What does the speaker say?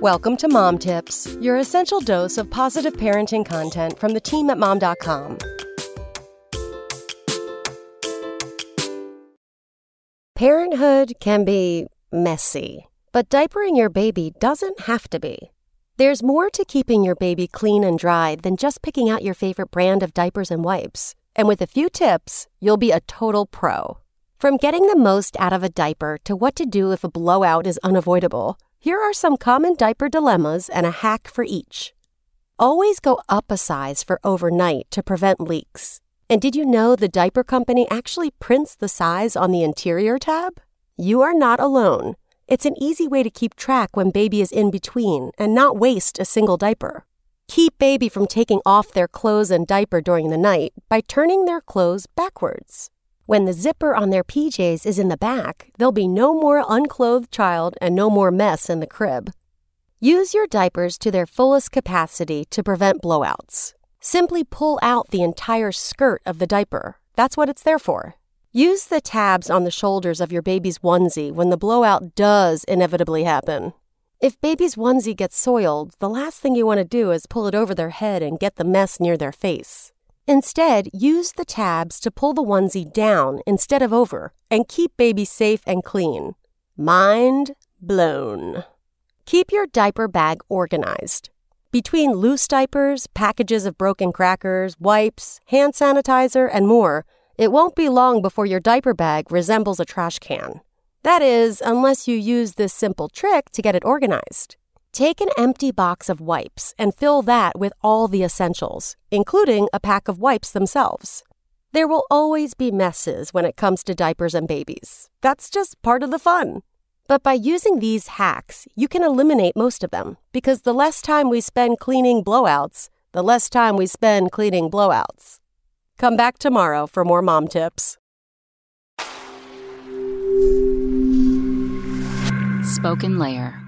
Welcome to Mom Tips, your essential dose of positive parenting content from the team at mom.com. Parenthood can be messy, but diapering your baby doesn't have to be. There's more to keeping your baby clean and dry than just picking out your favorite brand of diapers and wipes. And with a few tips, you'll be a total pro. From getting the most out of a diaper to what to do if a blowout is unavoidable, here are some common diaper dilemmas and a hack for each. Always go up a size for overnight to prevent leaks. And did you know the diaper company actually prints the size on the interior tab? You are not alone. It's an easy way to keep track when baby is in between and not waste a single diaper. Keep baby from taking off their clothes and diaper during the night by turning their clothes backwards. When the zipper on their PJs is in the back, there'll be no more unclothed child and no more mess in the crib. Use your diapers to their fullest capacity to prevent blowouts. Simply pull out the entire skirt of the diaper. That's what it's there for. Use the tabs on the shoulders of your baby's onesie when the blowout does inevitably happen. If baby's onesie gets soiled, the last thing you want to do is pull it over their head and get the mess near their face. Instead, use the tabs to pull the onesie down instead of over and keep baby safe and clean. Mind blown. Keep your diaper bag organized. Between loose diapers, packages of broken crackers, wipes, hand sanitizer, and more, it won't be long before your diaper bag resembles a trash can. That is, unless you use this simple trick to get it organized. Take an empty box of wipes and fill that with all the essentials, including a pack of wipes themselves. There will always be messes when it comes to diapers and babies. That's just part of the fun. But by using these hacks, you can eliminate most of them because the less time we spend cleaning blowouts, the less time we spend cleaning blowouts. Come back tomorrow for more mom tips. SpokenLayer.